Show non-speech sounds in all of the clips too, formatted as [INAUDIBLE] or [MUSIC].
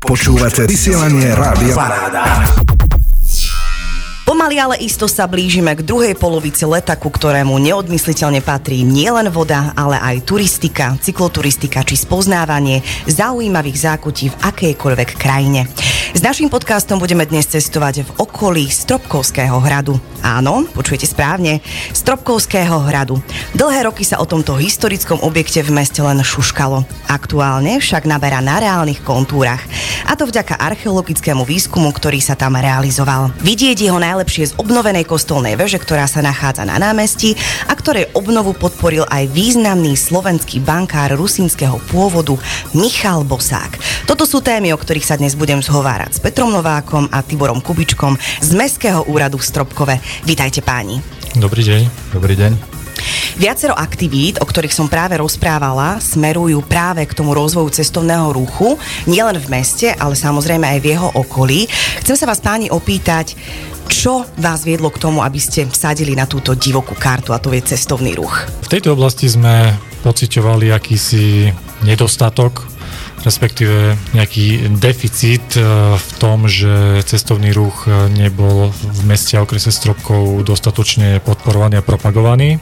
Počúvate vysielanie Rádia Paráda. Pomaly ale isto sa blížime k druhej polovici leta, ku ktorému neodmysliteľne patrí nielen voda, ale aj turistika, cykloturistika či spoznávanie zaujímavých zákutí v akejkoľvek krajine. S naším podcastom budeme dnes cestovať v okolí Stropkovského hradu. Áno, počujete správne, Stropkovského hradu. Dlhé roky sa o tomto historickom objekte v meste len šuškalo. Aktuálne však naberá na reálnych kontúrach. A to vďaka archeologickému výskumu, ktorý sa tam realizoval. Vidieť jeho najlepšie z obnovenej kostolnej veže, ktorá sa nachádza na námestí a ktorej obnovu podporil aj významný slovenský bankár rusínskeho pôvodu Michal Bosák. Toto sú témy, o ktorých sa dnes budem zhovárať s Petrom Novákom a Tiborom Kubičkom z Mestského úradu v Stropkove. Vítajte páni. Dobrý deň. Dobrý deň. Viacero aktivít, o ktorých som práve rozprávala, smerujú práve k tomu rozvoju cestovného ruchu, nielen v meste, ale samozrejme aj v jeho okolí. Chcem sa vás páni opýtať, čo vás viedlo k tomu, aby ste vsadili na túto divokú kartu a to je cestovný ruch? V tejto oblasti sme pociťovali akýsi nedostatok respektíve nejaký deficit e, v tom, že cestovný ruch nebol v meste a okrese Stropkov dostatočne podporovaný a propagovaný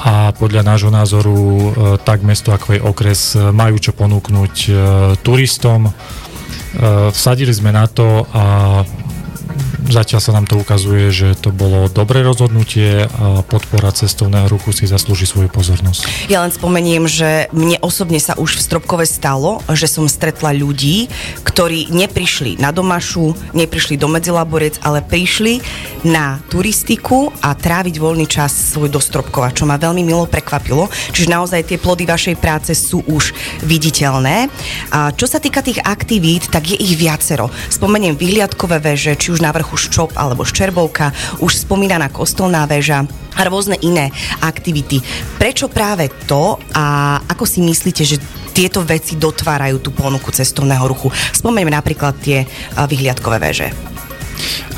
a podľa nášho názoru e, tak mesto ako aj okres majú čo ponúknuť e, turistom. Vsadili sme na to a Zatiaľ sa nám to ukazuje, že to bolo dobré rozhodnutie a podpora cestovného ruchu si zaslúži svoju pozornosť. Ja len spomeniem, že mne osobne sa už v Stropkove stalo, že som stretla ľudí, ktorí neprišli na Domašu, neprišli do Medzilaborec, ale prišli na turistiku a tráviť voľný čas svoj do Stropkova, čo ma veľmi milo prekvapilo. Čiže naozaj tie plody vašej práce sú už viditeľné. A čo sa týka tých aktivít, tak je ich viacero. Spomeniem vyhliadkové veže, či už na vrchu Ščop alebo Ščerbovka, už spomínaná kostolná väža a rôzne iné aktivity. Prečo práve to a ako si myslíte, že tieto veci dotvárajú tú ponuku cestovného ruchu? Spomenieme napríklad tie vyhliadkové väže.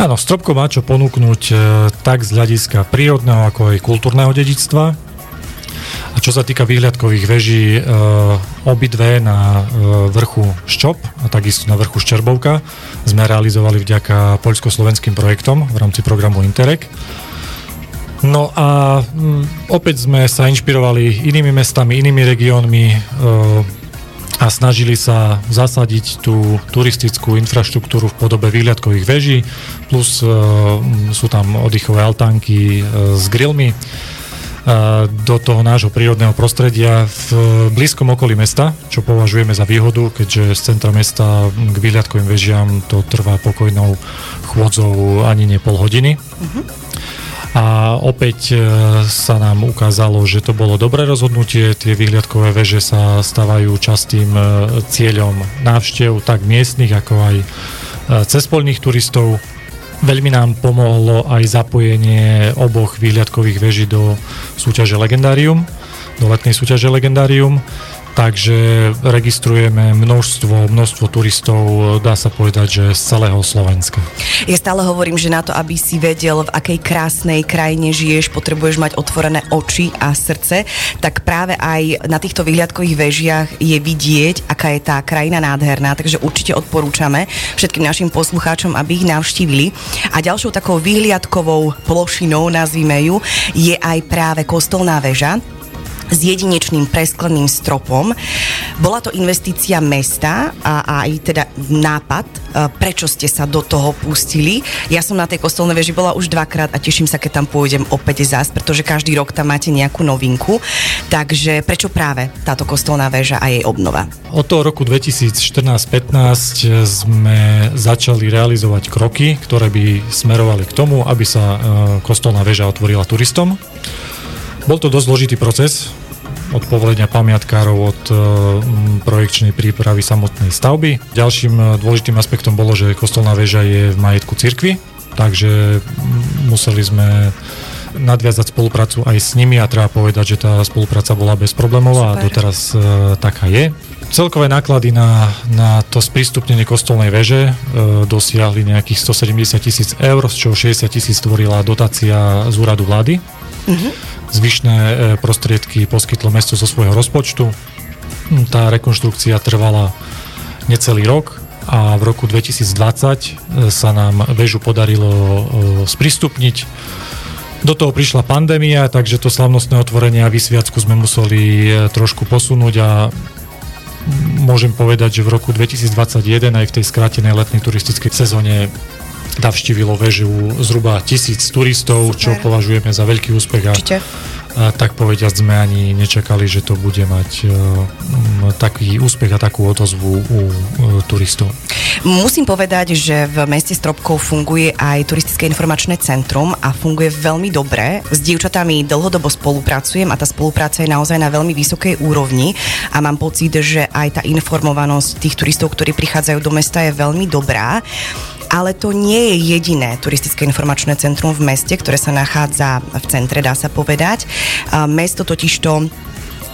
Áno, Stropko má čo ponúknuť e, tak z hľadiska prírodného, ako aj kultúrneho dedičstva. A čo sa týka výhľadkových veží, e, obidve na e, vrchu Ščop a takisto na vrchu Ščerbovka sme realizovali vďaka poľsko-slovenským projektom v rámci programu Interreg. No a mm, opäť sme sa inšpirovali inými mestami, inými regiónmi e, a snažili sa zasadiť tú turistickú infraštruktúru v podobe výhľadkových veží, plus sú tam oddychové altánky s grillmi do toho nášho prírodného prostredia v blízkom okolí mesta, čo považujeme za výhodu, keďže z centra mesta k výhľadkovým vežiam to trvá pokojnou chôdzou ani nie pol hodiny. Uh-huh. A opäť e, sa nám ukázalo, že to bolo dobré rozhodnutie. Tie výhľadkové veže sa stávajú častým e, cieľom návštev tak miestnych, ako aj e, cespoľných turistov. Veľmi nám pomohlo aj zapojenie oboch výhľadkových veží do súťaže Legendarium, do letnej súťaže Legendarium takže registrujeme množstvo, množstvo turistov, dá sa povedať, že z celého Slovenska. Ja stále hovorím, že na to, aby si vedel, v akej krásnej krajine žiješ, potrebuješ mať otvorené oči a srdce, tak práve aj na týchto výhľadkových vežiach je vidieť, aká je tá krajina nádherná, takže určite odporúčame všetkým našim poslucháčom, aby ich navštívili. A ďalšou takou výhliadkovou plošinou, nazvime ju, je aj práve kostolná väža, s jedinečným preskleným stropom. Bola to investícia mesta a aj teda nápad, e, prečo ste sa do toho pustili. Ja som na tej kostolnej veži bola už dvakrát a teším sa, keď tam pôjdem opäť zás, pretože každý rok tam máte nejakú novinku. Takže prečo práve táto kostolná väža a jej obnova? Od toho roku 2014-15 sme začali realizovať kroky, ktoré by smerovali k tomu, aby sa e, kostolná väža otvorila turistom. Bol to dosť zložitý proces, od povolenia pamiatkárov, od e, projekčnej prípravy samotnej stavby. Ďalším e, dôležitým aspektom bolo, že kostolná väža je v majetku cirkvi, takže museli sme nadviazať spoluprácu aj s nimi a treba povedať, že tá spolupráca bola bezproblémová Super. a doteraz e, taká je. Celkové náklady na, na to sprístupnenie kostolnej veže e, dosiahli nejakých 170 tisíc eur, z čoho 60 tisíc tvorila dotácia z úradu vlády. Mm-hmm. Zvyšné e, prostriedky poskytlo mesto zo svojho rozpočtu. Hm, tá rekonštrukcia trvala necelý rok a v roku 2020 sa nám väžu podarilo sprístupniť. Do toho prišla pandémia, takže to slavnostné otvorenie a vysviacku sme museli trošku posunúť a môžem povedať, že v roku 2021 aj v tej skrátenej letnej turistickej sezóne navštívilo väžu zhruba tisíc turistov, Super. čo považujeme za veľký úspech. A Určite a tak povediať sme ani nečakali, že to bude mať uh, taký úspech a takú odozvu u uh, turistov. Musím povedať, že v meste Stropkov funguje aj turistické informačné centrum a funguje veľmi dobre. S dievčatami dlhodobo spolupracujem a tá spolupráca je naozaj na veľmi vysokej úrovni a mám pocit, že aj tá informovanosť tých turistov, ktorí prichádzajú do mesta je veľmi dobrá ale to nie je jediné turistické informačné centrum v meste, ktoré sa nachádza v centre, dá sa povedať. Mesto totižto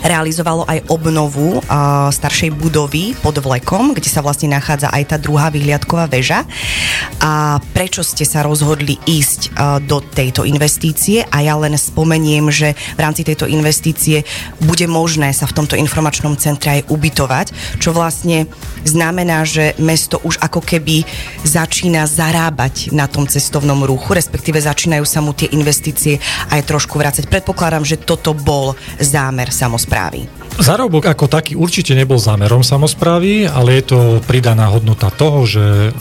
realizovalo aj obnovu uh, staršej budovy pod vlekom, kde sa vlastne nachádza aj tá druhá vyhliadková väža. A prečo ste sa rozhodli ísť uh, do tejto investície? A ja len spomeniem, že v rámci tejto investície bude možné sa v tomto informačnom centre aj ubytovať, čo vlastne znamená, že mesto už ako keby začína zarábať na tom cestovnom ruchu, respektíve začínajú sa mu tie investície aj trošku vrácať. Predpokladám, že toto bol zámer samozrejme samozprávy? Zárobok ako taký určite nebol zámerom samozprávy, ale je to pridaná hodnota toho, že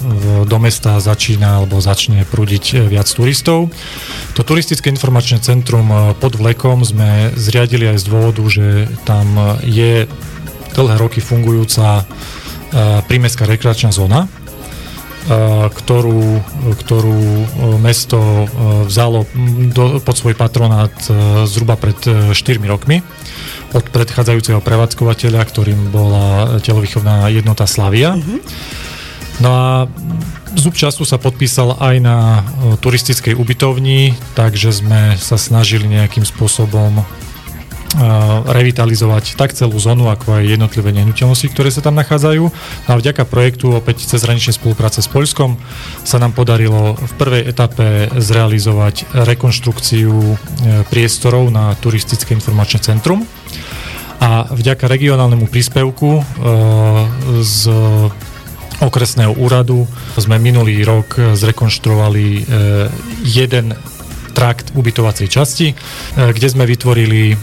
do mesta začína alebo začne prúdiť viac turistov. To turistické informačné centrum pod vlekom sme zriadili aj z dôvodu, že tam je dlhé roky fungujúca e, prímestská rekreačná zóna, e, ktorú, ktorú mesto e, vzalo do, pod svoj patronát zhruba pred 4 rokmi od predchádzajúceho prevádzkovateľa, ktorým bola telovýchovná jednota Slavia. Mm-hmm. No a zub času sa podpísal aj na turistickej ubytovni, takže sme sa snažili nejakým spôsobom revitalizovať tak celú zónu, ako aj jednotlivé nehnuteľnosti, ktoré sa tam nachádzajú. No a vďaka projektu opäť cezhraničnej spolupráce s Poľskom sa nám podarilo v prvej etape zrealizovať rekonštrukciu e, priestorov na turistické informačné centrum a vďaka regionálnemu príspevku e, z okresného úradu sme minulý rok zrekonštruovali e, jeden trakt ubytovacej časti, e, kde sme vytvorili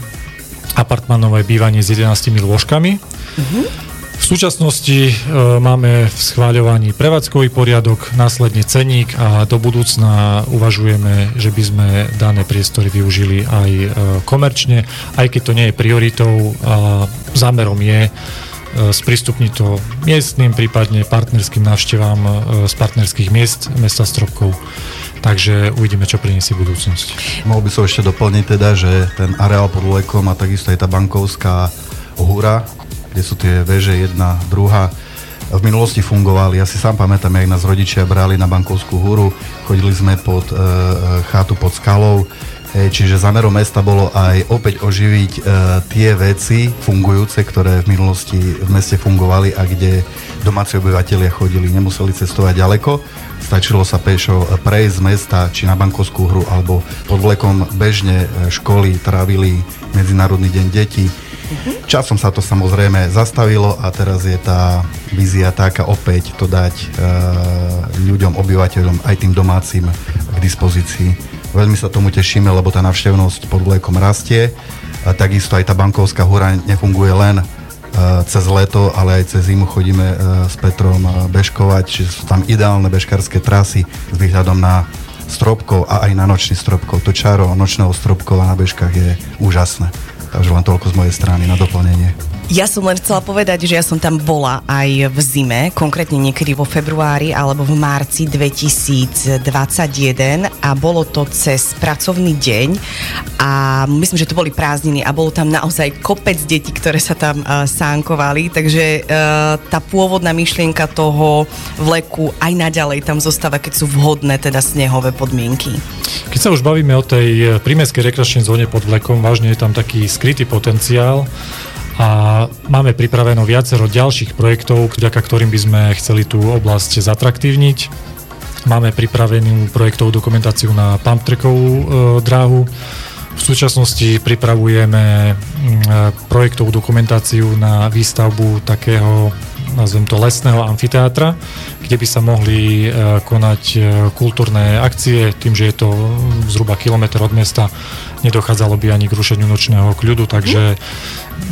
apartmanové bývanie s 11 lôžkami. Mm-hmm v súčasnosti e, máme v schváľovaní prevádzkový poriadok, následne ceník a do budúcna uvažujeme, že by sme dané priestory využili aj e, komerčne, aj keď to nie je prioritou a zámerom je e, sprístupniť to miestnym, prípadne partnerským návštevám z partnerských miest mesta Stropkov. Takže uvidíme, čo priniesie budúcnosť. Mohol by som ešte doplniť teda, že ten areál pod Lekom a takisto aj tá bankovská húra, kde sú tie veže jedna, druhá, v minulosti fungovali. Ja si sám pamätám, jak nás rodičia brali na Bankovskú húru, chodili sme pod e, e chátu pod skalou, e, čiže zámerom mesta bolo aj opäť oživiť e, tie veci fungujúce, ktoré v minulosti v meste fungovali a kde domáci obyvateľia chodili, nemuseli cestovať ďaleko. Stačilo sa pešo prejsť z mesta, či na Bankovskú hru, alebo pod vlekom bežne e, školy trávili Medzinárodný deň detí Časom sa to samozrejme zastavilo a teraz je tá vízia taká opäť to dať e, ľuďom, obyvateľom, aj tým domácim k dispozícii. Veľmi sa tomu tešíme, lebo tá navštevnosť pod vlekom rastie. A takisto aj tá bankovská húra nefunguje len e, cez leto, ale aj cez zimu chodíme e, s Petrom bežkovať, čiže sú tam ideálne bežkárske trasy s výhľadom na stropkov a aj na nočný stropkov. To čaro nočného stropkova na bežkách je úžasné. Takže len toľko z mojej strany na doplnenie. Ja som len chcela povedať, že ja som tam bola aj v zime, konkrétne niekedy vo februári alebo v marci 2021 a bolo to cez pracovný deň a myslím, že to boli prázdniny a bolo tam naozaj kopec detí, ktoré sa tam uh, sánkovali, takže uh, tá pôvodná myšlienka toho vleku aj naďalej tam zostáva, keď sú vhodné teda snehové podmienky. Keď sa už bavíme o tej prímeskej rekreačnej zóne pod vlekom, vážne je tam taký skrytý potenciál a máme pripraveno viacero ďalších projektov, vďaka ktorým by sme chceli tú oblasť zatraktívniť. Máme pripravenú projektovú dokumentáciu na pumptrackovú e, dráhu. V súčasnosti pripravujeme mm, projektovú dokumentáciu na výstavbu takého nazvem to, lesného amfiteátra, kde by sa mohli konať kultúrne akcie, tým, že je to zhruba kilometr od mesta, nedochádzalo by ani k rušeniu nočného kľudu, takže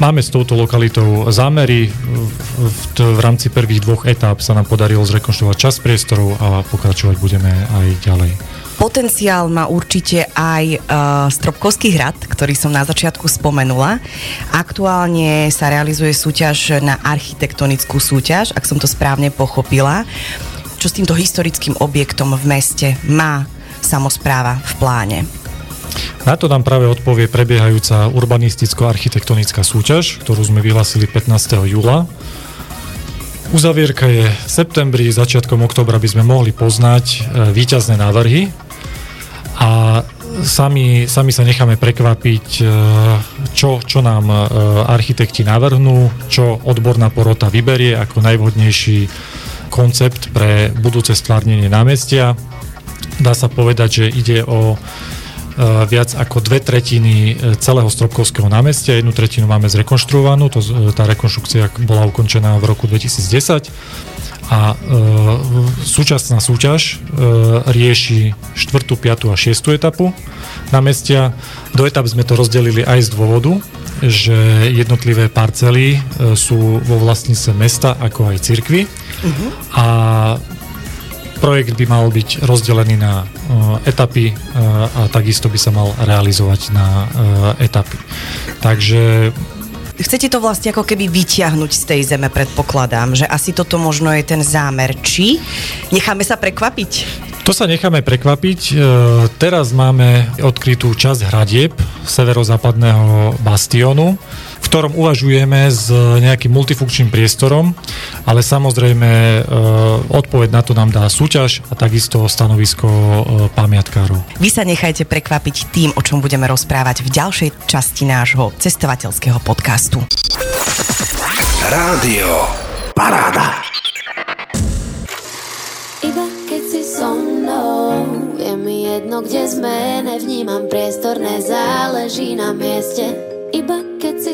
máme s touto lokalitou zámery. V, v, v rámci prvých dvoch etáp sa nám podarilo zrekonštruovať čas priestorov a pokračovať budeme aj ďalej. Potenciál má určite aj uh, Stropkovský hrad, ktorý som na začiatku spomenula. Aktuálne sa realizuje súťaž na architektonickú súťaž, ak som to správne pochopila. Čo s týmto historickým objektom v meste má samozpráva v pláne? Na to nám práve odpovie prebiehajúca urbanisticko-architektonická súťaž, ktorú sme vyhlasili 15. júla. Uzavierka je v septembri, začiatkom oktobra by sme mohli poznať e, výťazné návrhy a sami, sami sa necháme prekvapiť, e, čo, čo nám e, architekti navrhnú, čo odborná porota vyberie ako najvhodnejší koncept pre budúce stvárnenie námestia. Dá sa povedať, že ide o viac ako dve tretiny celého Stropkovského námestia, jednu tretinu máme zrekonštruovanú, to, tá rekonštrukcia bola ukončená v roku 2010 a e, súčasná súťaž e, rieši 4., 5. a 6. etapu na mestia. Do etap sme to rozdelili aj z dôvodu, že jednotlivé parcely sú vo vlastníctve mesta ako aj cirkvy uh-huh. a projekt by mal byť rozdelený na uh, etapy uh, a takisto by sa mal realizovať na uh, etapy. Takže Chcete to vlastne ako keby vyťahnuť z tej zeme, predpokladám, že asi toto možno je ten zámer. Či necháme sa prekvapiť? To sa necháme prekvapiť. Teraz máme odkrytú časť hradieb severozápadného bastionu v ktorom uvažujeme s nejakým multifunkčným priestorom, ale samozrejme e, odpoveď na to nám dá súťaž a takisto stanovisko e, pamiatkárov. Vy sa nechajte prekvapiť tým, o čom budeme rozprávať v ďalšej časti nášho cestovateľského podcastu. Rádio Paráda. Iba keď si so mnou, je mi jedno, kde sme, nevnímam priestor, nezáleží na mieste. Iba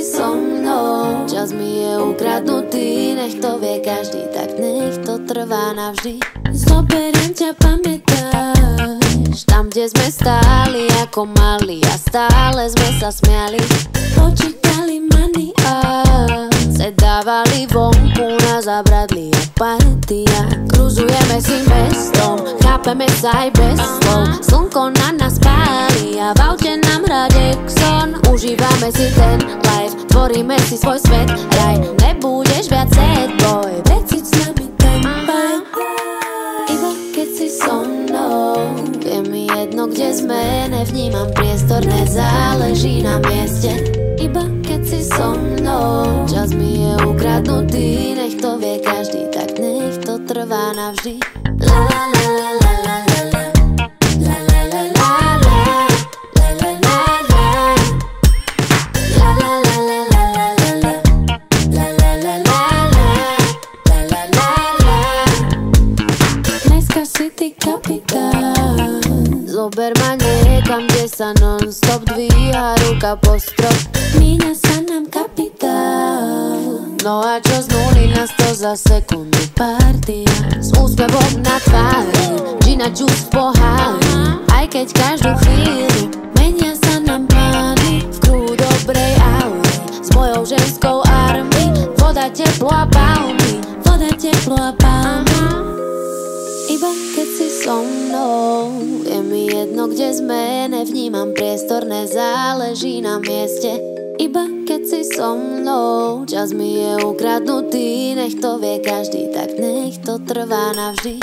so mnou. Čas mi je ukradnutý Nech to vie každý Tak nech to trvá navždy. Zoberiem ťa, pamätáš Tam, kde sme stáli ako mali A stále sme sa smiali. Počítali mani a Sedávali vonku na zabradli a partia Kruzujeme si mestom Chápeme sa aj bez slov. Slnko na nás páli A v aute nám hrá Dexon Užívame si ten life Tvoríme si svoj svet. Raj Nebudeš viac sad boy Veci s nami ten Iba keď si so mnou Je mi jedno kde sme Nevnímam priestor Nezáleží na mieste Iba keď si so mnou. Čas mi je ukradnutý Nech to vie každý Tak nech to trvá navždy. La la la la 20 secunde pārties Uz pie bogna tvērim, džina džus navždy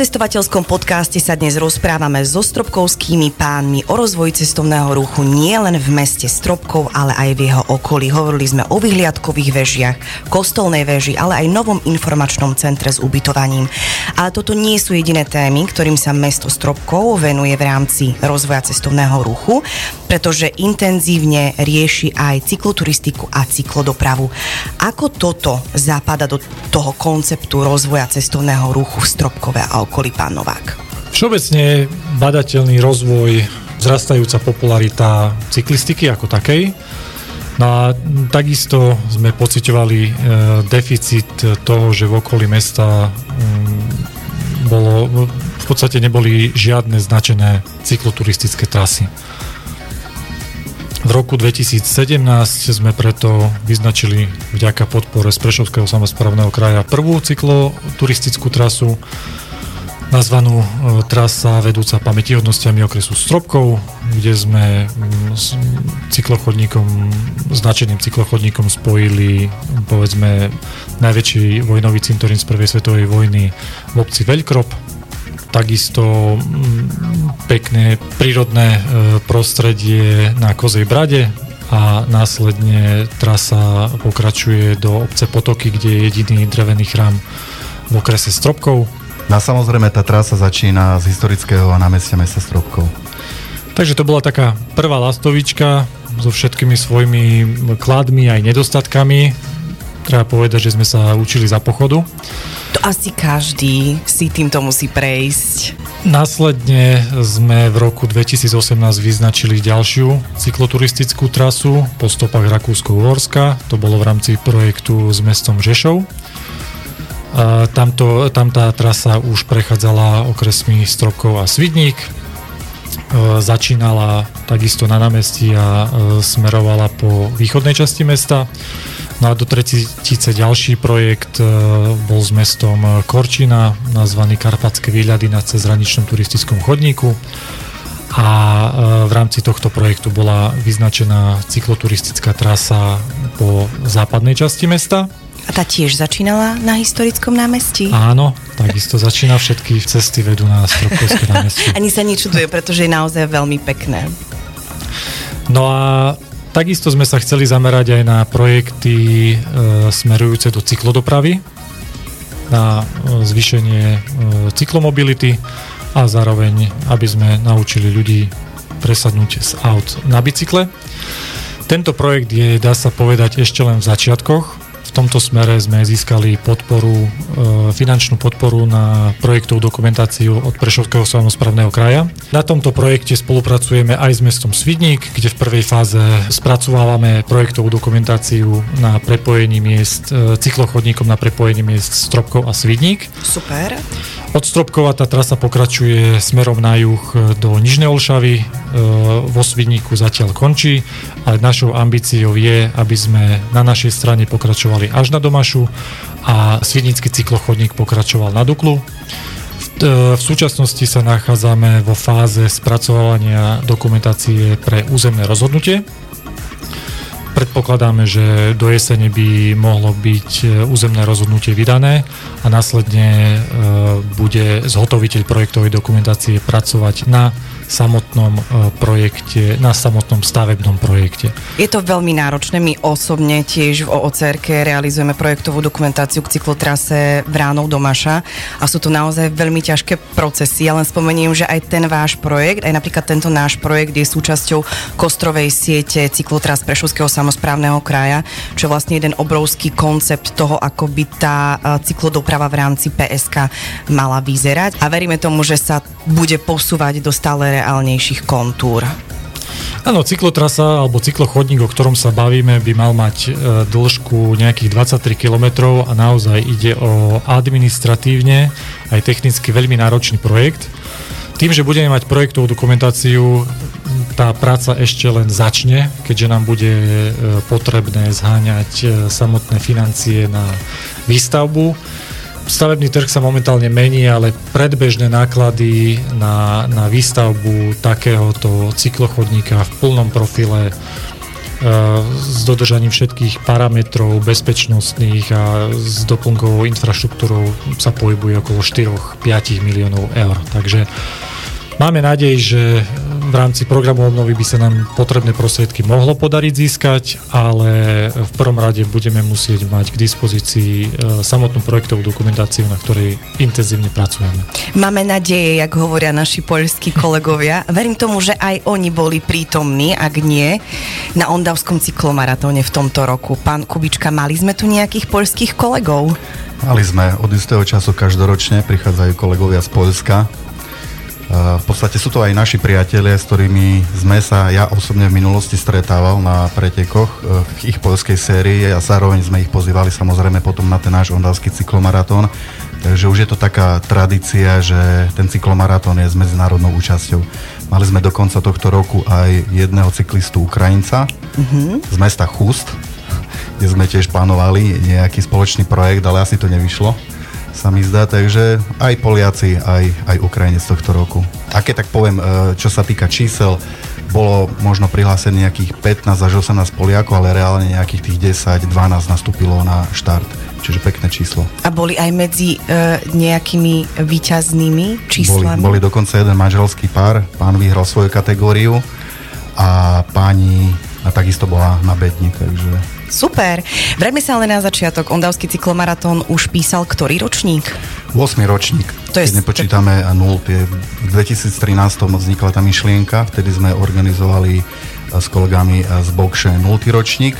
cestovateľskom podcaste sa dnes rozprávame so Stropkovskými pánmi o rozvoji cestovného ruchu nie len v meste Stropkov, ale aj v jeho okolí. Hovorili sme o vyhliadkových vežiach, kostolnej veži, ale aj novom informačnom centre s ubytovaním. Ale toto nie sú jediné témy, ktorým sa mesto Stropkov venuje v rámci rozvoja cestovného ruchu, pretože intenzívne rieši aj cykloturistiku a cyklodopravu. Ako toto zapada do toho konceptu rozvoja cestovného ruchu v Stropkov? Stropkové a okolí pán Novák? Všeobecne badateľný rozvoj, vzrastajúca popularita cyklistiky ako takej. No a takisto sme pocitovali e, deficit toho, že v okolí mesta mm, bolo, v podstate neboli žiadne značené cykloturistické trasy. V roku 2017 sme preto vyznačili vďaka podpore z Prešovského samozprávneho kraja prvú cykloturistickú trasu, nazvanú e, trasa vedúca pamätihodnosťami okresu Stropkov, kde sme mm, s cyklochodníkom, značeným cyklochodníkom spojili povedzme najväčší vojnový cintorín z prvej svetovej vojny v obci Veľkrop, takisto mm, pekné prírodné e, prostredie na Kozej Brade a následne trasa pokračuje do obce Potoky, kde je jediný drevený chrám v okrese Stropkov. No a samozrejme tá trasa začína z historického námestia mesta Stropkov. Takže to bola taká prvá lastovička so všetkými svojimi kladmi aj nedostatkami. Treba povedať, že sme sa učili za pochodu. To asi každý si týmto musí prejsť. Následne sme v roku 2018 vyznačili ďalšiu cykloturistickú trasu po stopách Rakúsko-Uhorska. To bolo v rámci projektu s mestom Žešov. Tamto, tam tá trasa už prechádzala okresmi Stropkov a Svidník. E, začínala takisto na námestí a e, smerovala po východnej časti mesta. No a do tretice ďalší projekt e, bol s mestom Korčina, nazvaný Karpatské výľady na cezhraničnom turistickom chodníku a v rámci tohto projektu bola vyznačená cykloturistická trasa po západnej časti mesta. A tá tiež začínala na historickom námestí? Áno, takisto začína všetky cesty vedú na Stropkovské [LAUGHS] námestie. Ani sa nečuduje, pretože je naozaj veľmi pekné. No a Takisto sme sa chceli zamerať aj na projekty e, smerujúce do cyklodopravy, na e, zvýšenie e, cyklomobility a zároveň, aby sme naučili ľudí presadnúť z aut na bicykle. Tento projekt je, dá sa povedať, ešte len v začiatkoch, v tomto smere sme získali podporu, e, finančnú podporu na projektovú dokumentáciu od Prešovského samozprávneho kraja. Na tomto projekte spolupracujeme aj s mestom Svidník, kde v prvej fáze spracovávame projektovú dokumentáciu na prepojení miest, e, cyklochodníkom na prepojení miest Stropkov a Svidník. Super. Od Stropkova tá trasa pokračuje smerom na juh do Nižnej Olšavy, e, vo Svidníku zatiaľ končí, ale našou ambíciou je, aby sme na našej strane pokračovali až na Domašu a Svidnický cyklochodník pokračoval na Duklu. V, e, v súčasnosti sa nachádzame vo fáze spracovania dokumentácie pre územné rozhodnutie. Predpokladáme, že do jesene by mohlo byť e, územné rozhodnutie vydané a následne e, bude zhotoviteľ projektovej dokumentácie pracovať na samotnom e, projekte, na samotnom stavebnom projekte. Je to veľmi náročné. My osobne tiež v OOCRK realizujeme projektovú dokumentáciu k cyklotrase Vránov do Maša a sú to naozaj veľmi ťažké procesy. Ja len spomeniem, že aj ten váš projekt, aj napríklad tento náš projekt je súčasťou kostrovej siete cyklotras Prešovského samozprávneho kraja, čo je vlastne jeden obrovský koncept toho, ako by tá e, cyklodoprava v rámci PSK mala vyzerať. A veríme tomu, že sa bude posúvať do stále reálnejších kontúr. Áno, cyklotrasa alebo cyklochodník, o ktorom sa bavíme, by mal mať e, dĺžku nejakých 23 km a naozaj ide o administratívne aj technicky veľmi náročný projekt. Tým, že budeme mať projektovú dokumentáciu, tá práca ešte len začne, keďže nám bude e, potrebné zháňať e, samotné financie na výstavbu stavebný trh sa momentálne mení, ale predbežné náklady na, na výstavbu takéhoto cyklochodníka v plnom profile s dodržaním všetkých parametrov bezpečnostných a s doplnkovou infraštruktúrou sa pohybuje okolo 4-5 miliónov eur. Takže Máme nádej, že v rámci programu obnovy by sa nám potrebné prostriedky mohlo podariť získať, ale v prvom rade budeme musieť mať k dispozícii e, samotnú projektovú dokumentáciu, na ktorej intenzívne pracujeme. Máme nádeje, jak hovoria naši poľskí [LAUGHS] kolegovia. Verím tomu, že aj oni boli prítomní, ak nie, na Ondavskom cyklomaratóne v tomto roku. Pán Kubička, mali sme tu nejakých poľských kolegov? Mali sme od istého času každoročne, prichádzajú kolegovia z Polska, v podstate sú to aj naši priatelia, s ktorými sme sa ja osobne v minulosti stretával na pretekoch e, v ich polskej sérii a zároveň sme ich pozývali samozrejme potom na ten náš ondavský cyklomaratón. Takže už je to taká tradícia, že ten cyklomaratón je s medzinárodnou účasťou. Mali sme do konca tohto roku aj jedného cyklistu Ukrajinca mm-hmm. z mesta Chust, kde sme tiež plánovali nejaký spoločný projekt, ale asi to nevyšlo sa mi zdá, takže aj Poliaci, aj, aj Ukrajinec tohto roku. A keď tak poviem, e, čo sa týka čísel, bolo možno prihlásených nejakých 15 až 18 Poliakov, ale reálne nejakých tých 10-12 nastúpilo na štart. Čiže pekné číslo. A boli aj medzi e, nejakými výťaznými číslami? Boli, boli dokonca jeden manželský pár. Pán vyhral svoju kategóriu a pani a takisto bola na bedni, takže Super. Vrejme sa ale na začiatok. Ondavský cyklomaratón už písal ktorý ročník? 8 ročník. To je Keď nepočítame tak... 0, tie v 2013 vznikla tá myšlienka, vtedy sme organizovali s kolegami z Bokše 0 ročník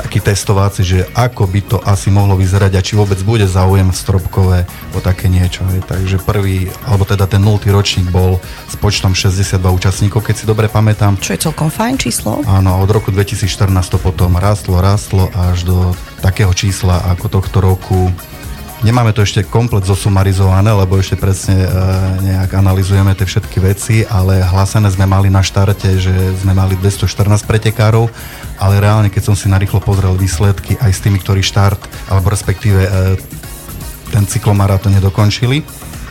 taký testovací, že ako by to asi mohlo vyzerať a či vôbec bude záujem Stropkové o také niečo. Hej. Takže prvý, alebo teda ten 0. ročník bol s počtom 62 účastníkov, keď si dobre pamätám. Čo je celkom fajn číslo. Áno, od roku 2014 to potom rastlo, rastlo až do takého čísla ako tohto roku Nemáme to ešte komplet zosumarizované, lebo ešte presne e, nejak analizujeme tie všetky veci, ale hlásené sme mali na štarte, že sme mali 214 pretekárov, ale reálne, keď som si narýchlo pozrel výsledky aj s tými, ktorí štart, alebo respektíve e, ten cyklomaratón nedokončili,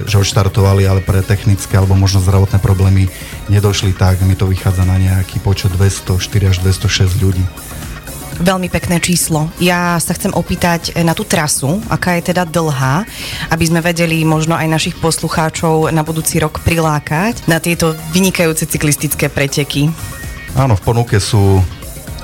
že odštartovali, ale pre technické alebo možno zdravotné problémy nedošli tak, mi to vychádza na nejaký počet 204 až 206 ľudí. Veľmi pekné číslo. Ja sa chcem opýtať na tú trasu, aká je teda dlhá, aby sme vedeli možno aj našich poslucháčov na budúci rok prilákať na tieto vynikajúce cyklistické preteky. Áno, v ponuke sú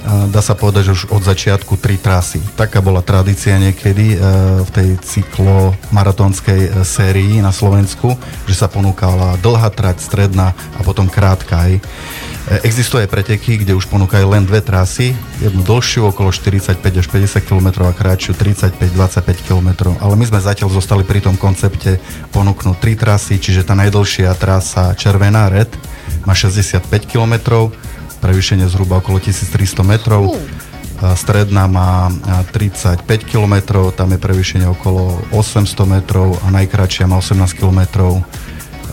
dá sa povedať, že už od začiatku tri trasy. Taká bola tradícia niekedy e, v tej cyklomaratónskej e, sérii na Slovensku, že sa ponúkala dlhá trať, stredná a potom krátka aj. Existuje preteky, kde už ponúkajú len dve trasy, jednu dlhšiu okolo 45 až 50 km a krátšiu 35-25 km. Ale my sme zatiaľ zostali pri tom koncepte ponúknuť tri trasy, čiže tá najdlhšia trasa Červená Red má 65 km, prevýšenie zhruba okolo 1300 metrov. Stredná má 35 km, tam je prevýšenie okolo 800 metrov a najkračšia má 18 km.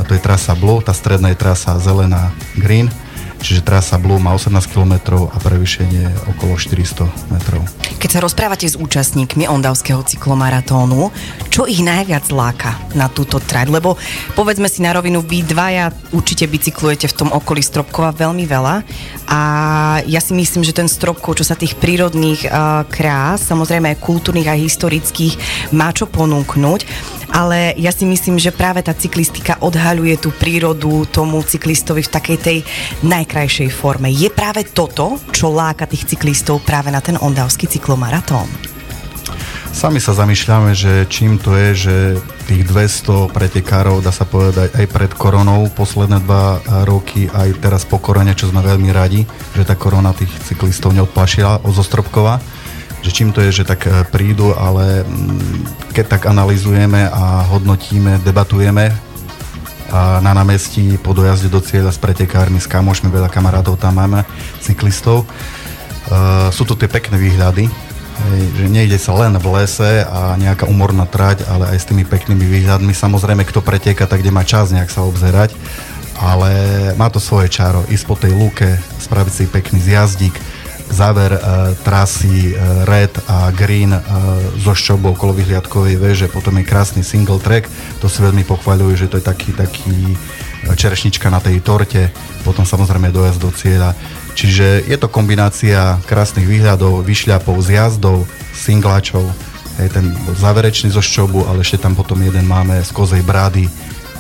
A to je trasa Blue, tá stredná je trasa zelená Green čiže trasa Blue má 18 km a prevýšenie okolo 400 metrov. Keď sa rozprávate s účastníkmi Ondavského cyklomaratónu, čo ich najviac láka na túto trať? Lebo povedzme si na rovinu, vy dvaja určite bicyklujete v tom okolí Stropkova veľmi veľa a ja si myslím, že ten Stropkov, čo sa tých prírodných krás, samozrejme aj kultúrnych a historických, má čo ponúknuť ale ja si myslím, že práve tá cyklistika odhaľuje tú prírodu tomu cyklistovi v takej tej najkrajšej forme. Je práve toto, čo láka tých cyklistov práve na ten ondavský cyklomaratón? Sami sa zamýšľame, že čím to je, že tých 200 pretekárov, dá sa povedať, aj pred koronou posledné dva roky, aj teraz po korone, čo sme veľmi radi, že tá korona tých cyklistov neodplašila od Zostropkova že čím to je, že tak e, prídu, ale mm, keď tak analizujeme a hodnotíme, debatujeme a na námestí po dojazde do cieľa s pretekármi, s kamošmi, veľa kamarátov tam máme, cyklistov. Uh, sú tu tie pekné výhľady, hej, že nejde sa len v lese a nejaká umorná trať, ale aj s tými peknými výhľadmi. Samozrejme, kto preteka, tak kde má čas nejak sa obzerať, ale má to svoje čaro. Ísť po tej lúke, spraviť si pekný zjazdík, záver uh, trasy uh, Red a Green uh, zo šťobou okolo vyhliadkovej veže, potom je krásny single track, to si veľmi pochvaľujú, že to je taký, taký čerešnička na tej torte, potom samozrejme dojazd do cieľa. Čiže je to kombinácia krásnych výhľadov, vyšľapov, zjazdov, singlačov, hej, ten záverečný zo ščobu, ale ešte tam potom jeden máme z kozej brády,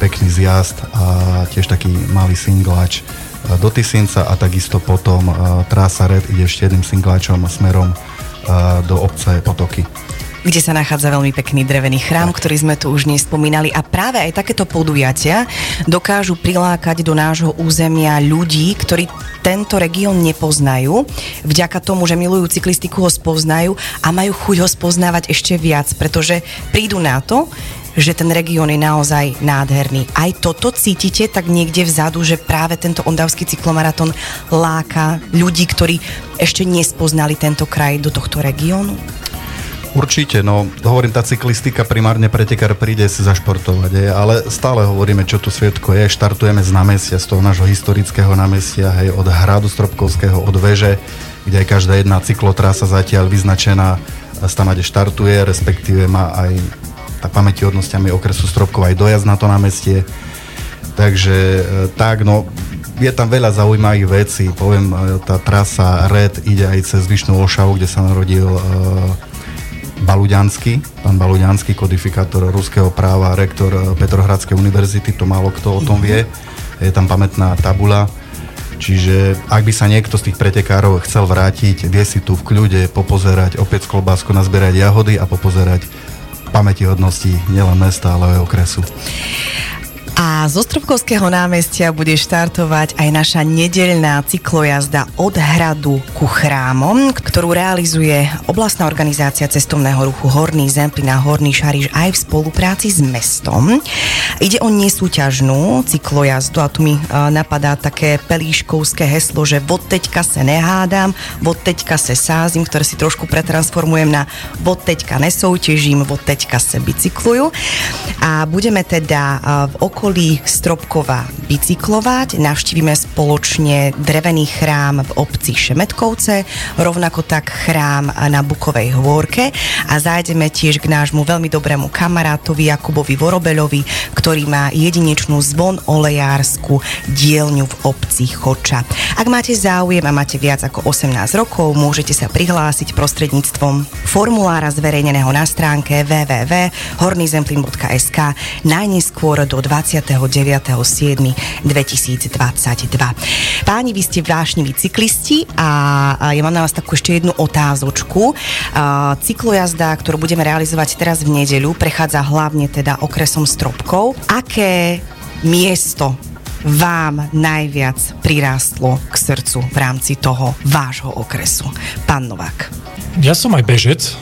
pekný zjazd a tiež taký malý singlač e, do Tisinca a takisto potom trasa Red ide ešte jedným singlačom smerom do obce Potoky. Kde sa nachádza veľmi pekný drevený chrám, ktorý sme tu už nespomínali a práve aj takéto podujatia dokážu prilákať do nášho územia ľudí, ktorí tento región nepoznajú, vďaka tomu, že milujú cyklistiku ho spoznajú a majú chuť ho spoznávať ešte viac, pretože prídu na to, že ten región je naozaj nádherný. Aj toto cítite tak niekde vzadu, že práve tento ondavský cyklomaratón láka ľudí, ktorí ešte nespoznali tento kraj do tohto regiónu? Určite, no hovorím, tá cyklistika primárne pretekár príde si zašportovať, je, ale stále hovoríme, čo tu svietko je. Štartujeme z námestia, z toho nášho historického námestia, hej, od hradu Stropkovského, od veže, kde aj každá jedna cyklotrasa zatiaľ vyznačená tam, kde štartuje, respektíve má aj tá pamätihodnosťami okresu Stropkov aj dojazd na to námestie. Takže e, tak, no je tam veľa zaujímavých vecí. Poviem, e, tá trasa Red ide aj cez Vyšnú Olšavu, kde sa narodil uh, Baluďanský, pán Baluďanský, kodifikátor ruského práva, rektor eh, Petrohradskej univerzity, to málo kto o tom vie. Je tam pamätná tabula. Čiže ak by sa niekto z tých pretekárov chcel vrátiť, vie si tu v kľude popozerať opäť klobásku, nazbierať jahody a popozerať pamäti hodnosti nielen mesta, ale aj okresu. A z Ostrovkovského námestia bude štartovať aj naša nedeľná cyklojazda od hradu ku chrámom, ktorú realizuje oblastná organizácia cestovného ruchu Horný Zemplín a Horný Šariš aj v spolupráci s mestom. Ide o nesúťažnú cyklojazdu a tu mi napadá také pelíškovské heslo, že vod teďka se nehádam, vod teďka se sázim, ktoré si trošku pretransformujem na vod teďka nesoutěžím, vod teďka se bicykluju. A budeme teda v okolí okolí Stropkova bicyklovať. Navštívime spoločne drevený chrám v obci Šemetkovce, rovnako tak chrám na Bukovej hôrke a zájdeme tiež k nášmu veľmi dobrému kamarátovi Jakubovi Vorobeľovi, ktorý má jedinečnú zvon olejársku dielňu v obci Choča. Ak máte záujem a máte viac ako 18 rokov, môžete sa prihlásiť prostredníctvom formulára zverejneného na stránke www.hornyzemplin.sk najneskôr do 20 29.7.2022. Páni, vy ste vášniví cyklisti a ja mám na vás takú ešte jednu otázočku. Cyklojazda, ktorú budeme realizovať teraz v nedeľu, prechádza hlavne teda okresom Stropkov. Aké miesto vám najviac prirástlo k srdcu v rámci toho vášho okresu? Pán Novák. Ja som aj bežec,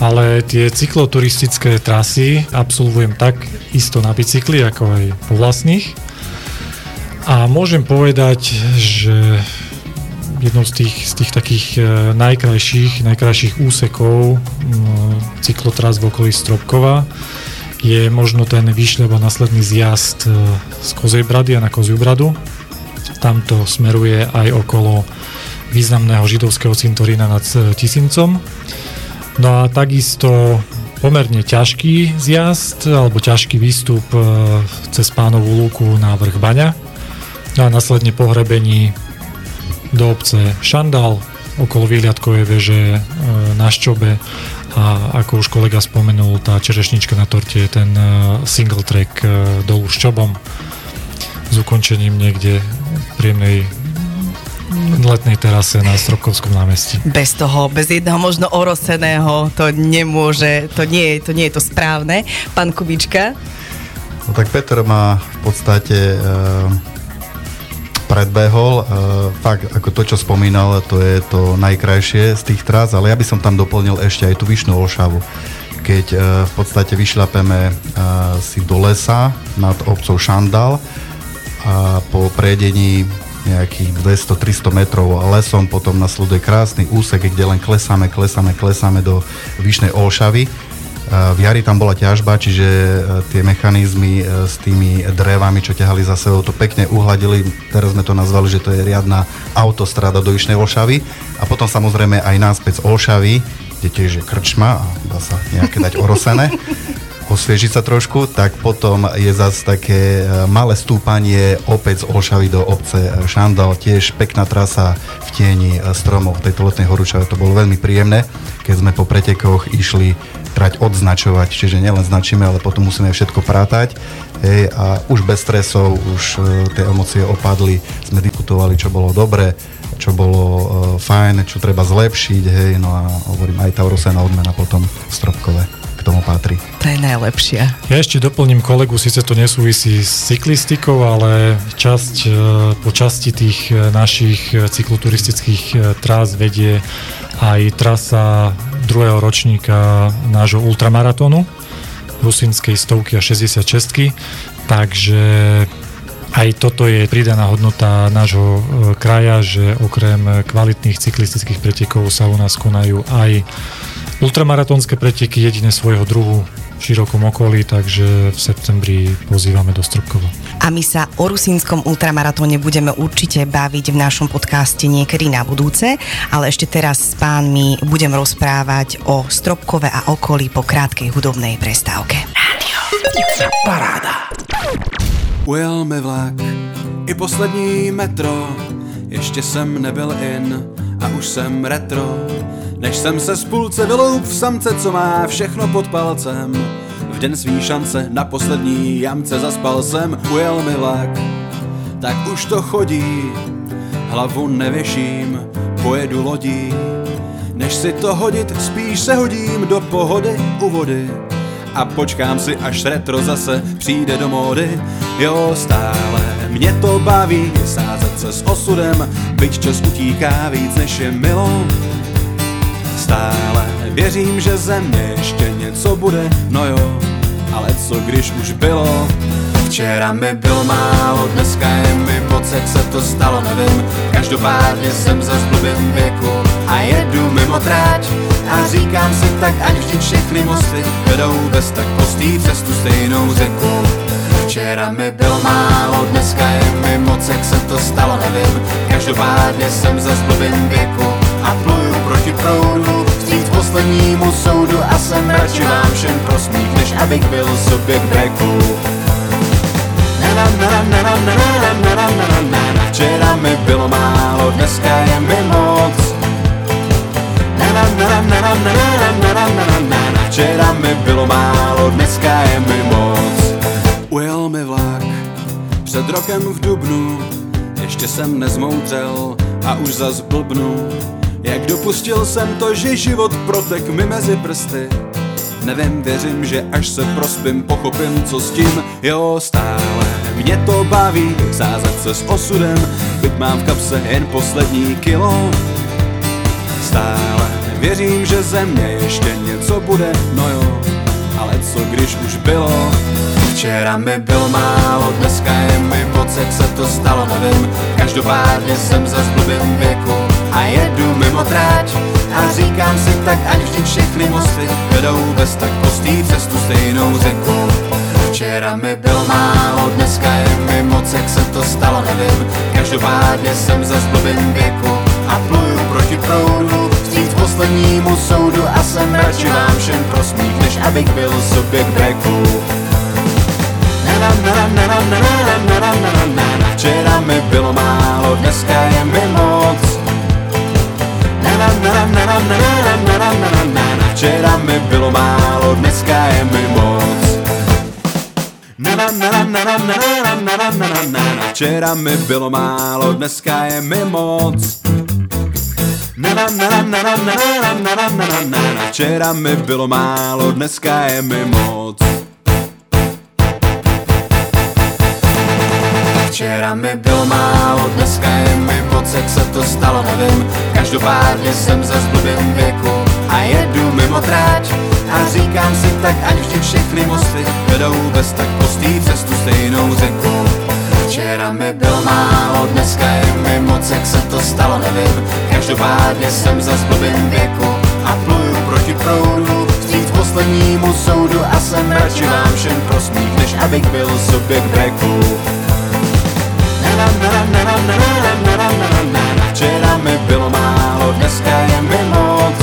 ale tie cykloturistické trasy absolvujem tak isto na bicykli, ako aj po vlastných. A môžem povedať, že jednou z tých, z tých takých e, najkrajších, najkrajších úsekov cyklotras v okolí Stropkova je možno ten vyšľab a následný zjazd e, z Kozej brady a na Koziu bradu. Tamto smeruje aj okolo významného židovského cintorína nad e, Tisincom. No a takisto pomerne ťažký zjazd alebo ťažký výstup e, cez pánovú lúku na vrch Baňa. No a následne pohrebení do obce Šandal okolo výhľadkovej veže e, na Ščobe a ako už kolega spomenul, tá čerešnička na torte je ten e, single track dolu Ščobom s ukončením niekde príjemnej letnej terase na Stropkovskom námestí. Bez toho, bez jedného možno oroseného to nemôže, to nie, to nie je to správne. Pán Kubička? No tak Peter má v podstate e, predbehol. E, fakt, ako to, čo spomínal, to je to najkrajšie z tých trás, ale ja by som tam doplnil ešte aj tú Vyšnú Olšavu. Keď e, v podstate vyšľapeme e, si do lesa nad obcov Šandal a po prejedení nejakých 200-300 metrov lesom, potom nasleduje krásny úsek, kde len klesáme, klesáme, klesáme do Vyšnej Olšavy. V jari tam bola ťažba, čiže e, tie mechanizmy e, s tými drevami, čo ťahali za sebou, to pekne uhladili. Teraz sme to nazvali, že to je riadna autostrada do Vyšnej Olšavy. A potom samozrejme aj náspäť z Olšavy, kde tiež je krčma a dá sa nejaké dať orosené. Osviežiť sa trošku, tak potom je zase také malé stúpanie opäť z Olšavy do obce Šandal, tiež pekná trasa v tieni stromov v tejto letnej horúčave, to bolo veľmi príjemné, keď sme po pretekoch išli trať odznačovať, čiže nielen značíme, ale potom musíme všetko prátať. Hej, a už bez stresov, už uh, tie emócie opadli, sme diskutovali, čo bolo dobre, čo bolo uh, fajn, čo treba zlepšiť, hej, no a hovorím, aj tá odmena potom Stropkové k tomu patrí. To je najlepšia. Ja ešte doplním kolegu, síce to nesúvisí s cyklistikou, ale časť, uh, po časti tých našich cykloturistických trás vedie aj trasa druhého ročníka nášho ultramaratónu, Rusinskej stovky a 66. Takže aj toto je pridaná hodnota nášho e, kraja, že okrem kvalitných cyklistických pretekov sa u nás konajú aj ultramaratónske preteky jediné svojho druhu v širokom okolí, takže v septembri pozývame do Stropkova. A my sa o rusínskom ultramaratóne budeme určite baviť v našom podcaste niekedy na budúce, ale ešte teraz s pánmi budem rozprávať o Stropkove a okolí po krátkej hudobnej prestávke. Paráda. Ujel mi vlak, i poslední metro, ještě jsem nebyl in a už jsem retro. Než jsem se z půlce vyloup v samce, co má všechno pod palcem. V den svý šance na poslední jamce zaspal jsem, ujel mi vlak. Tak už to chodí, hlavu nevěším, pojedu lodí. Než si to hodit, spíš se hodím do pohody u vody. A počkám si, až retro zase přijde do módy. Jo, stále mě to baví, sázet se s osudem, byť čas utíká víc než je milo. Stále Věřím, že ze mě ještě něco bude, no jo Ale co když už bylo? Včera mi bylo málo, dneska je mi moc, jak se to stalo, nevím. Každopádně jsem za blbým věku a jedu mimo tráť. A říkám si tak, ať vždy všechny mosty vedou bez tak postý přes tu stejnou řeku Včera mi bylo málo, dneska je mi moc, jak se to stalo, nevím Každopádně jsem za blbým věku a pluju proti proudu Vstříc poslednímu soudu a jsem radši vám všem prosmích, než abych byl subjekt breku Včera mi bylo málo, dneska je mi moc Včera mi bylo málo, dneska je mi moc Ujel mi vlak. Před rokem v Dubnu Ještě jsem nezmoudřel a už zas blbnu. Jak dopustil jsem to, že život protek mi mezi prsty. Nevím, věřím, že až se prospím, pochopím, co s tím, jo, stále Mě to baví, sázet se s osudem, byť mám v kapse jen poslední kilo. Stále věřím, že ze mě ještě něco bude, no jo Ale co když už bylo, Včera mi bylo málo, dneska je mi moc, jak se to stalo, nevím. Každopádně jsem za blbým věku a jedu mimo tráť. A říkám si tak, ať vždy všechny mosty vedou bez tak postý přes tu stejnou řeku. Včera mi bylo málo, dneska je mi moc, jak se to stalo, nevím. Každopádně jsem za blbým věku a pluju proti proudu. Vstříc poslednímu soudu a jsem radši vám všem prosmích, než abych byl subjekt breku Včera mi bylo málo, dneska je mi moc. Včera mi bylo málo, dneska je mi moc. Včera mi bylo málo, dneska je mi moc. Včera mi bylo málo, dneska je mi moc Včera mi bylo málo, dneska je mi moc, jak se to stalo, nevím. Každopádně jsem za blbým věku a jedu mimo tráť A říkám si tak, ať vždy všechny mosty vedou bez tak postý přes tu stejnou řeku. Včera mi bylo málo, dneska je mi moc, jak se to stalo, nevím. Každopádně jsem za blbým věku a pluju proti proudu. Vstříc poslednímu soudu a jsem radši vám všem prosmích, než abych byl subjekt breku Včera mi bylo málo, dneska je mi moc.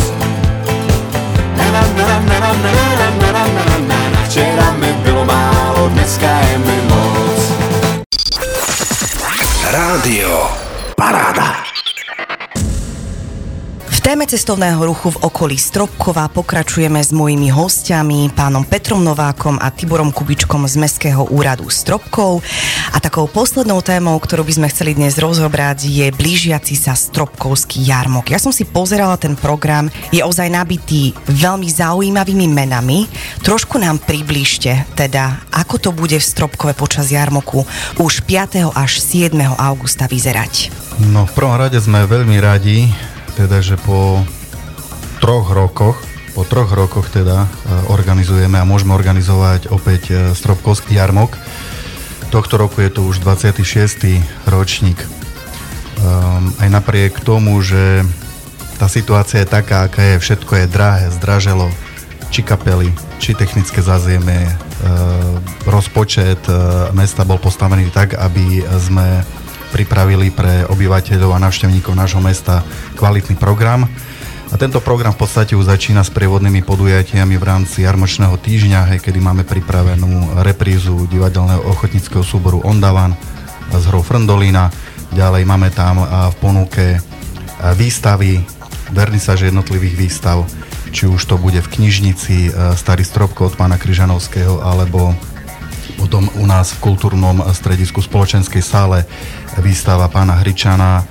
Včera mi bylo málo, dneska je mi moc. Rádio Para téme cestovného ruchu v okolí Stropkova pokračujeme s mojimi hostiami, pánom Petrom Novákom a Tiborom Kubičkom z Mestského úradu Stropkov. A takou poslednou témou, ktorú by sme chceli dnes rozobrať, je blížiaci sa Stropkovský jarmok. Ja som si pozerala ten program, je ozaj nabitý veľmi zaujímavými menami. Trošku nám približte teda, ako to bude v Stropkove počas jarmoku už 5. až 7. augusta vyzerať. No v prvom rade sme veľmi radi, teda, že po troch rokoch, po troch rokoch teda e, organizujeme a môžeme organizovať opäť e, Stropkovský jarmok. Tohto roku je to už 26. ročník. Um, aj napriek tomu, že tá situácia je taká, aká je, všetko je drahé, zdraželo, či kapely, či technické zázemie, uh, rozpočet mesta bol postavený tak, aby sme pripravili pre obyvateľov a návštevníkov nášho mesta kvalitný program. A tento program v podstate už začína s prievodnými podujatiami v rámci jarmočného týždňa, hej, kedy máme pripravenú reprízu divadelného ochotnického súboru Ondavan z hrou Frndolina. Ďalej máme tam v ponuke výstavy, vernisáže jednotlivých výstav, či už to bude v knižnici Starý stropko od pána Kryžanovského, alebo potom u nás v kultúrnom stredisku spoločenskej sále výstava pána Hričana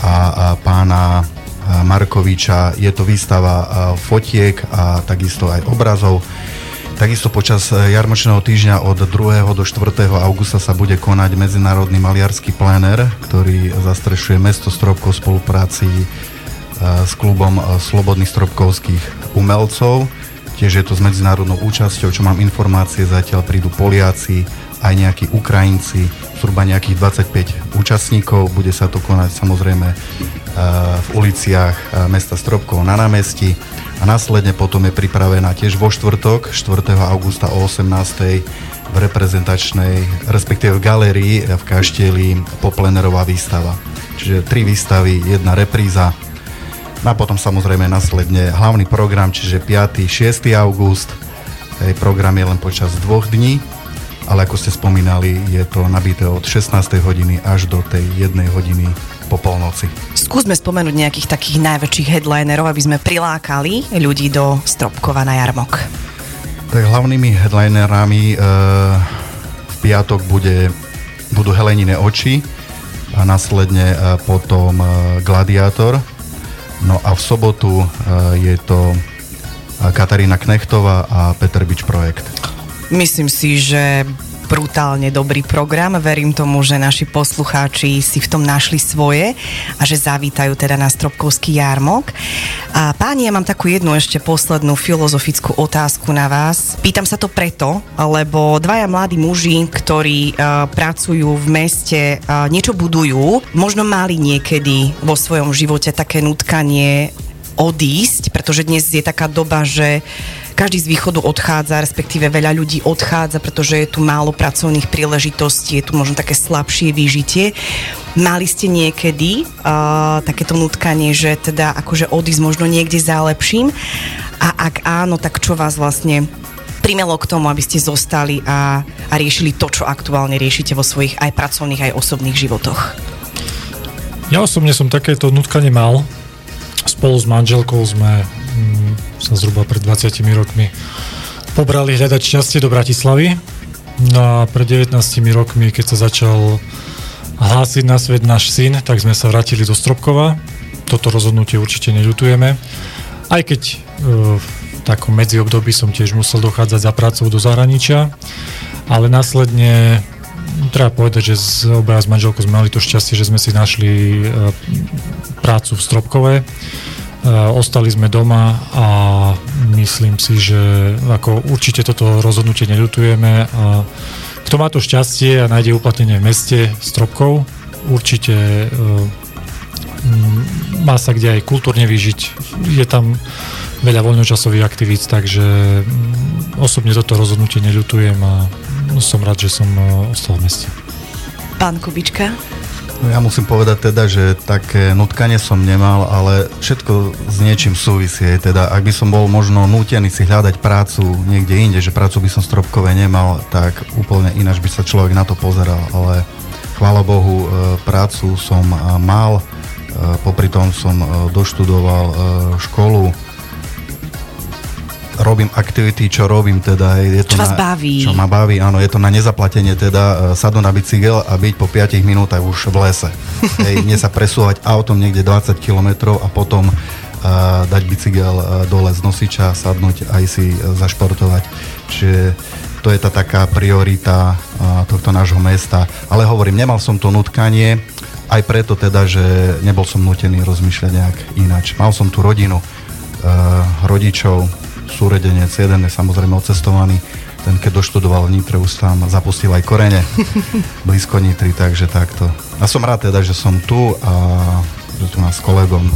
a, pána Markoviča. Je to výstava fotiek a takisto aj obrazov. Takisto počas jarmočného týždňa od 2. do 4. augusta sa bude konať medzinárodný maliarský pléner, ktorý zastrešuje mesto Stropkov v spolupráci s klubom Slobodných stropkovských umelcov. Tiež je to s medzinárodnou účasťou, čo mám informácie, zatiaľ prídu Poliaci, aj nejakí Ukrajinci, zhruba nejakých 25 účastníkov. Bude sa to konať samozrejme eh, v uliciach eh, mesta Stropkov na námestí a následne potom je pripravená tiež vo štvrtok, 4. augusta o 18. v reprezentačnej, respektíve v galérii v Kaštieli poplenerová výstava. Čiže tri výstavy, jedna repríza, a potom samozrejme následne hlavný program, čiže 5. 6. august. Hej, program je len počas dvoch dní ale ako ste spomínali, je to nabité od 16. hodiny až do tej jednej hodiny po polnoci. Skúsme spomenúť nejakých takých najväčších headlinerov, aby sme prilákali ľudí do Stropkova na jarmok. Tak hlavnými headlinerami e, v piatok bude, budú Helenine oči a následne e, potom e, Gladiátor. No a v sobotu e, je to Katarína Knechtová a Peter Bič projekt. Myslím si, že brutálne dobrý program. Verím tomu, že naši poslucháči si v tom našli svoje a že zavítajú teda na Stropkovský jarmok. A páni, ja mám takú jednu ešte poslednú filozofickú otázku na vás. Pýtam sa to preto, lebo dvaja mladí muži, ktorí uh, pracujú v meste, uh, niečo budujú, možno mali niekedy vo svojom živote také nutkanie odísť, pretože dnes je taká doba, že každý z východu odchádza, respektíve veľa ľudí odchádza, pretože je tu málo pracovných príležitostí, je tu možno také slabšie výžitie. Mali ste niekedy uh, takéto nutkanie, že teda akože odísť možno niekde za lepším? A ak áno, tak čo vás vlastne primelo k tomu, aby ste zostali a, a riešili to, čo aktuálne riešite vo svojich aj pracovných, aj osobných životoch? Ja osobne som takéto nutkanie mal. Spolu s manželkou sme sa zhruba pred 20 rokmi pobrali hľadať šťastie do Bratislavy. No a pred 19 rokmi, keď sa začal hlásiť na svet náš syn, tak sme sa vrátili do Stropkova. Toto rozhodnutie určite neľutujeme. Aj keď e, v takom medziobdobí som tiež musel dochádzať za prácou do zahraničia, ale následne treba povedať, že z obaja s manželkou sme mali to šťastie, že sme si našli e, prácu v Stropkove Eh, ostali sme doma a myslím si, že ako určite toto rozhodnutie neľutujeme a kto má to šťastie a nájde uplatnenie v meste Stropkov, určite eh, má sa kde aj kultúrne vyžiť. Je tam veľa voľnočasových aktivít, takže osobne toto rozhodnutie neľutujem a som rád, že som eh, ostal v meste. Pán Kubička? No ja musím povedať teda, že také nutkanie som nemal, ale všetko s niečím súvisie. Teda ak by som bol možno nútený si hľadať prácu niekde inde, že prácu by som stropkové nemal, tak úplne ináč by sa človek na to pozeral. Ale chvála Bohu, e, prácu som e, mal, popri tom som e, doštudoval e, školu, robím aktivity, čo robím teda. Je to čo vás na, baví. Čo ma baví, áno, je to na nezaplatenie teda sadnúť na bicykel a byť po 5 minútach už v lese. [LAUGHS] Hej, nie sa presúvať autom niekde 20 km a potom uh, dať bicykel uh, dole z nosiča, sadnúť aj si zašportovať. Čiže to je tá taká priorita tohto nášho mesta. Ale hovorím, nemal som to nutkanie, aj preto teda, že nebol som nutený rozmýšľať nejak ináč. Mal som tu rodinu, rodičov, súredenec, jeden je samozrejme odcestovaný, ten keď doštudoval v Nitre, už tam zapustil aj korene [LAUGHS] blízko Nitry, takže takto. A som rád teda, že som tu a že tu nás s kolegom uh,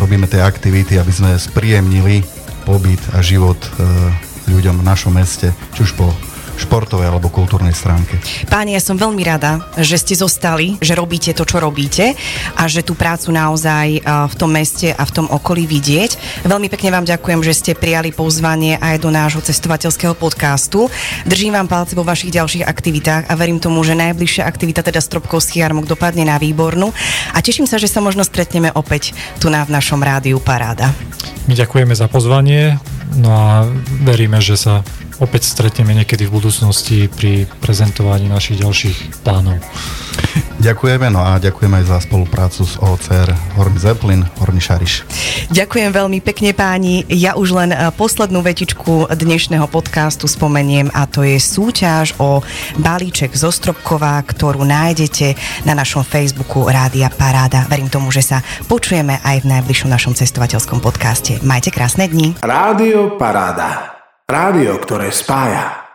robíme tie aktivity, aby sme spríjemnili pobyt a život uh, ľuďom v našom meste, či už po športovej alebo kultúrnej stránke. Páni, ja som veľmi rada, že ste zostali, že robíte to, čo robíte a že tú prácu naozaj v tom meste a v tom okolí vidieť. Veľmi pekne vám ďakujem, že ste prijali pozvanie aj do nášho cestovateľského podcastu. Držím vám palce vo vašich ďalších aktivitách a verím tomu, že najbližšia aktivita, teda Stropkovský jarmok, dopadne na výbornú a teším sa, že sa možno stretneme opäť tu na v našom rádiu Paráda. My ďakujeme za pozvanie, no a veríme, že sa opäť stretneme niekedy v budúcnosti pri prezentovaní našich ďalších plánov. Ďakujeme, no a ďakujem aj za spoluprácu s OCR Horný Zeppelin, Horný Šariš. Ďakujem veľmi pekne páni. Ja už len e, poslednú vetičku dnešného podcastu spomeniem a to je súťaž o balíček zo Stropkova, ktorú nájdete na našom Facebooku Rádia Paráda. Verím tomu, že sa počujeme aj v najbližšom našom cestovateľskom podcaste. Majte krásne dni. Rádio Paráda. Rádio, ktoré spája.